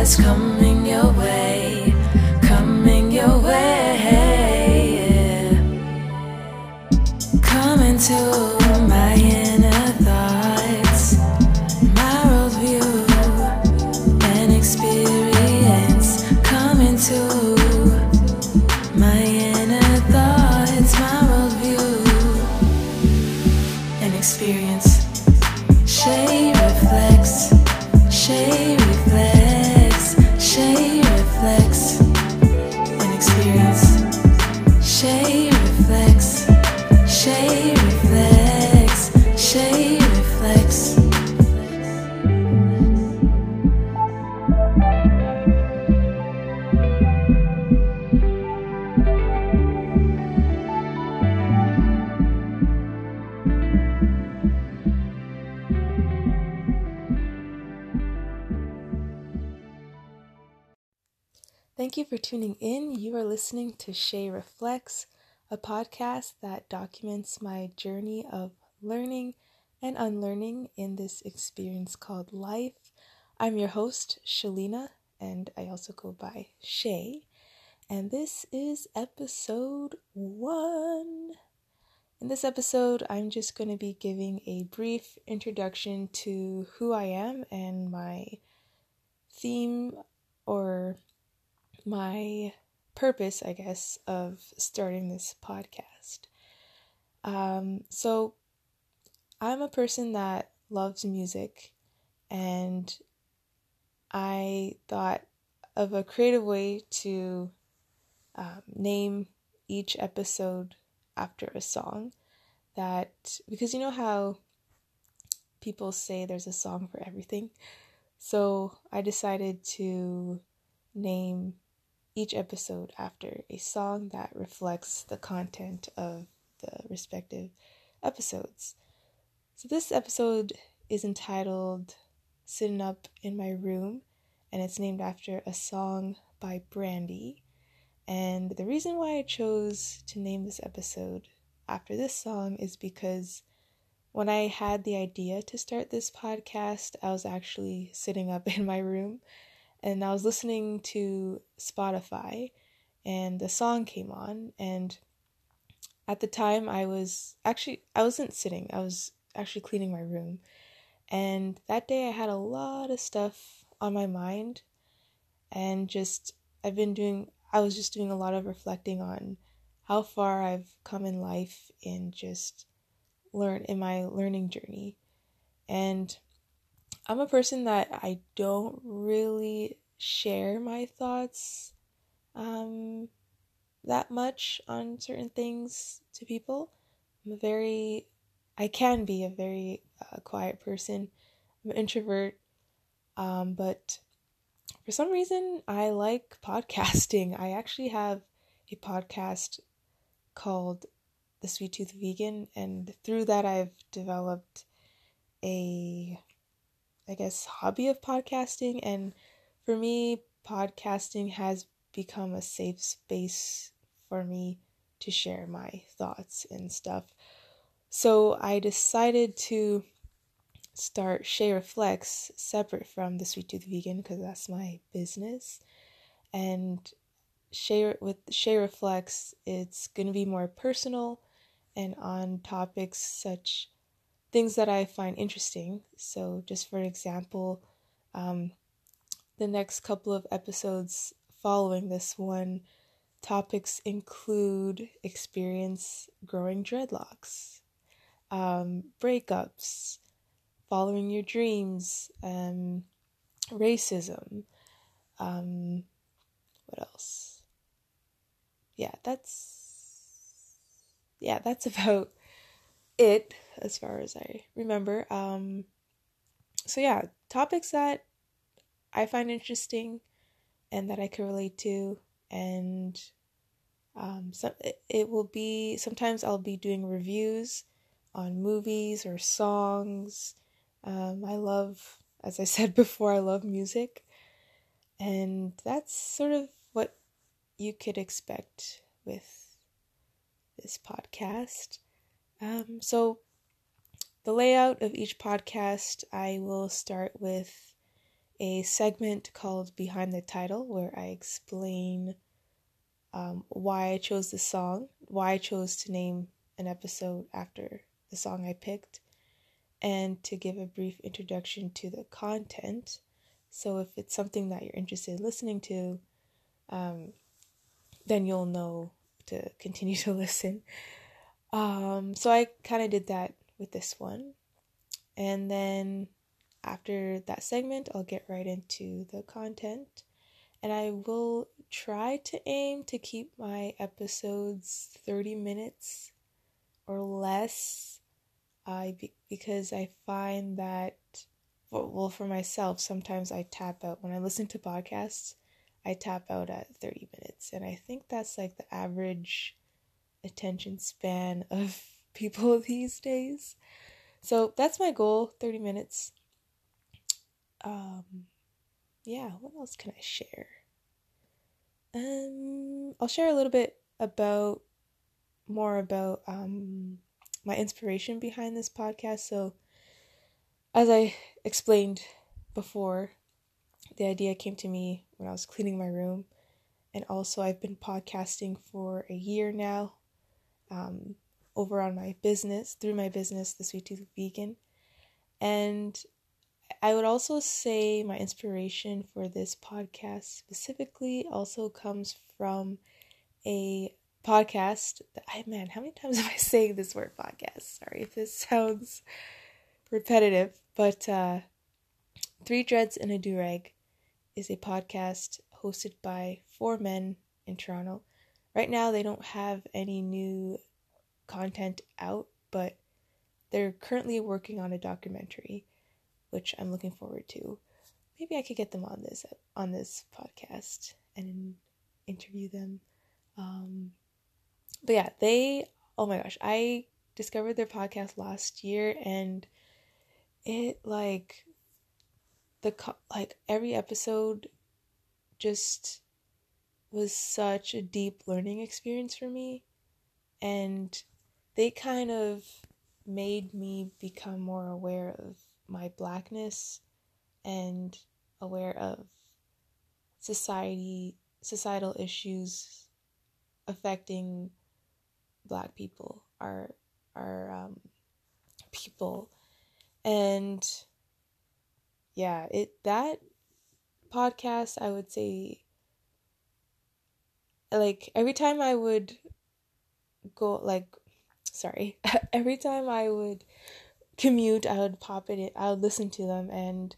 that's coming your way, and Thank you for tuning in. You are listening to Shaé Reflects, a podcast that documents my journey of learning and unlearning in this experience called life. I'm your host, Shalina, and I also go by Shaé. And this is episode one. In this episode, I'm just going to be giving a brief introduction to who I am and my theme or my purpose, I guess, of starting this podcast. Um, so, I'm a person that loves music, and I thought of a creative way to um, name each episode after a song that, because you know how people say there's a song for everything. So, I decided to name each episode after a song that reflects the content of the respective episodes. So, this episode is entitled Sitting Up in My Room, and it's named after a song by Brandy. And the reason why I chose to name this episode after this song is because when I had the idea to start this podcast, I was actually sitting up in my room and I was listening to Spotify and the song came on and at the time I was actually I wasn't sitting. I was actually cleaning my room. And that day I had a lot of stuff on my mind and just I've been doing I was just doing a lot of reflecting on how far I've come in life and just learn in my learning journey. And I'm a person that I don't really share my thoughts um, that much on certain things to people. I'm a very, I can be a very uh, quiet person. I'm an introvert, um, but for some reason, I like podcasting. I actually have a podcast called The Sweet Tooth Vegan, and through that, I've developed a I guess, hobby of podcasting. And for me, podcasting has become a safe space for me to share my thoughts and stuff. So I decided to start Shaé Reflects separate from the Sweet Tooth Vegan because that's my business. And Shaé with Shaé Reflects, it's going to be more personal and on topics such things that I find interesting. So, just for example, um, the next couple of episodes following this one, topics include experience growing dreadlocks, um, breakups, following your dreams, um, racism. Um, what else? Yeah, that's yeah, that's about it as far as I remember. Um, so yeah, topics that I find interesting and that I can relate to, and um, so it, it will be sometimes I'll be doing reviews on movies or songs. Um, I love, as I said before, I love music, and that's sort of what you could expect with this podcast. Um, so, the layout of each podcast, I will start with a segment called Behind the Title where I explain um, why I chose the song, why I chose to name an episode after the song I picked, and to give a brief introduction to the content. So if it's something that you're interested in listening to, um, then you'll know to continue to listen. Um, so I kind of did that with this one. And then after that segment, I'll get right into the content. And I will try to aim to keep my episodes 30 minutes or less. I be, because I find that well for myself sometimes I tap out when I listen to podcasts. I tap out at 30 minutes and I think that's like the average attention span of people these days. So that's my goal, 30 minutes. Um yeah, what else can I share? Um I'll share a little bit about more about um my inspiration behind this podcast. So as I explained before, the idea came to me when I was cleaning my room. And also, I've been podcasting for a year now um, over on my business, through my business, The Sweet Tooth Vegan. And I would also say my inspiration for this podcast specifically also comes from a podcast that I man, how many times am I saying this word podcast? Sorry if this sounds repetitive, but uh Three Dreads and a Durag is a podcast hosted by four men in Toronto. Right now they don't have any new content out, but they're currently working on a documentary, which I'm looking forward to. Maybe I could get them on this on this podcast and interview them. Um, but yeah, they. Oh my gosh, I discovered their podcast last year, and it like the like every episode just was such a deep learning experience for me and they kind of made me become more aware of my blackness and aware of society societal issues affecting black people our our um, people. And yeah it that podcast i would say like every time i would go like sorry, every time I would commute, I would pop it in, I would listen to them and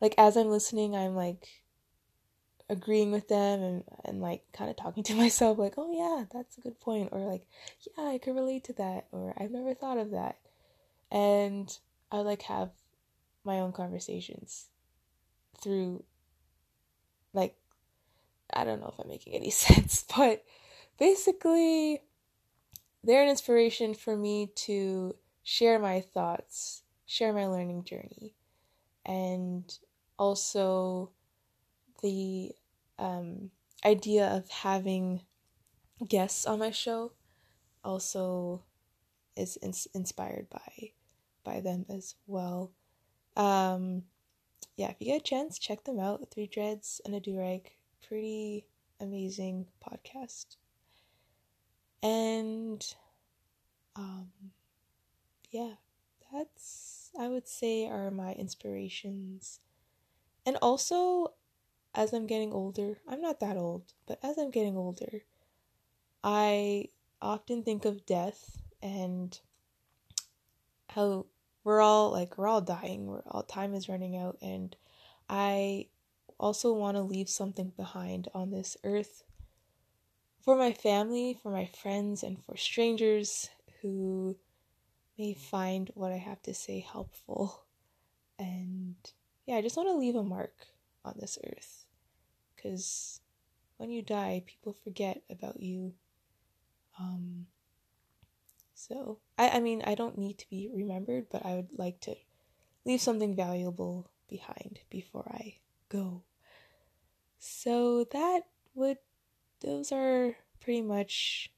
like as I'm listening, I'm like agreeing with them and and like kind of talking to myself like, "Oh yeah, that's a good point," or like, "Yeah, I can relate to that," or "I've never thought of that." And I like have my own conversations through like I don't know if I'm making any sense, but basically they're an inspiration for me to share my thoughts, share my learning journey, and also the um, idea of having guests on my show also is in- inspired by by them as well. Um, yeah, if you get a chance, check them out. Three Dreads and a Durag. Pretty amazing podcast. And um yeah, that's I would say are my inspirations. And also as I'm getting older, I'm not that old, but as I'm getting older, I often think of death and how we're all like we're all dying, we're all time is running out and I also want to leave something behind on this earth for my family, for my friends, and for strangers who may find what I have to say helpful. And yeah, I just want to leave a mark on this earth. Because when you die, people forget about you. Um, so, I, I mean, I don't need to be remembered, but I would like to leave something valuable behind before I go. So, that would those are pretty much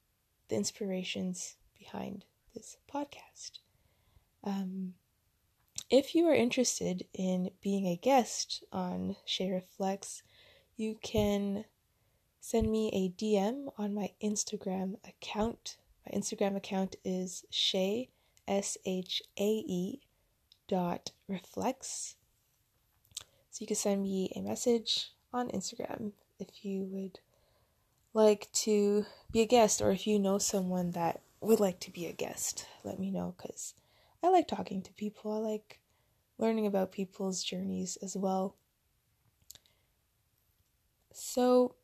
the inspirations behind this podcast. Um, if you are interested in being a guest on Shaé Reflects, you can send me a DM on my Instagram account. My Instagram account is Shay, S H A E, dot reflects. So you can send me a message on Instagram if you would like to be a guest or if you know someone that would like to be a guest. Let me know because I like talking to people. I like learning about people's journeys as well. So,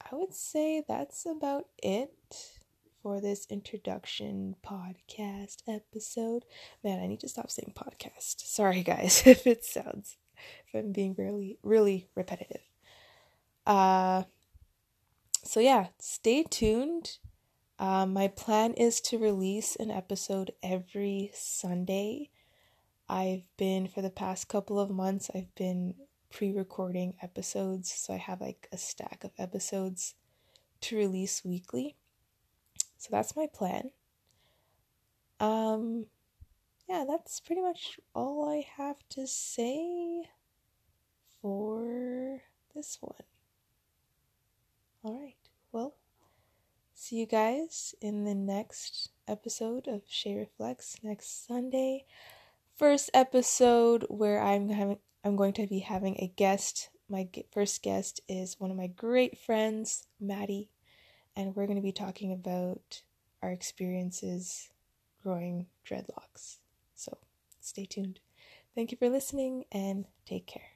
I would say that's about it for this introduction podcast episode. Man, I need to stop saying podcast. Sorry, guys, if it sounds, if I'm being really, really repetitive. Uh, so yeah, stay tuned. Um, my plan is to release an episode every Sunday. I've been, for the past couple of months, I've been pre recording episodes. So I have like a stack of episodes to release weekly. So that's my plan. Um, yeah, that's pretty much all I have to say for this one. All right, well, see you guys in the next episode of Shaé Reflects next Sunday first episode where I'm having I'm going to be having a guest. My first guest is one of my great friends, Maddie, and we're going to be talking about our experiences growing dreadlocks. Stay tuned. Thank you for listening and take care.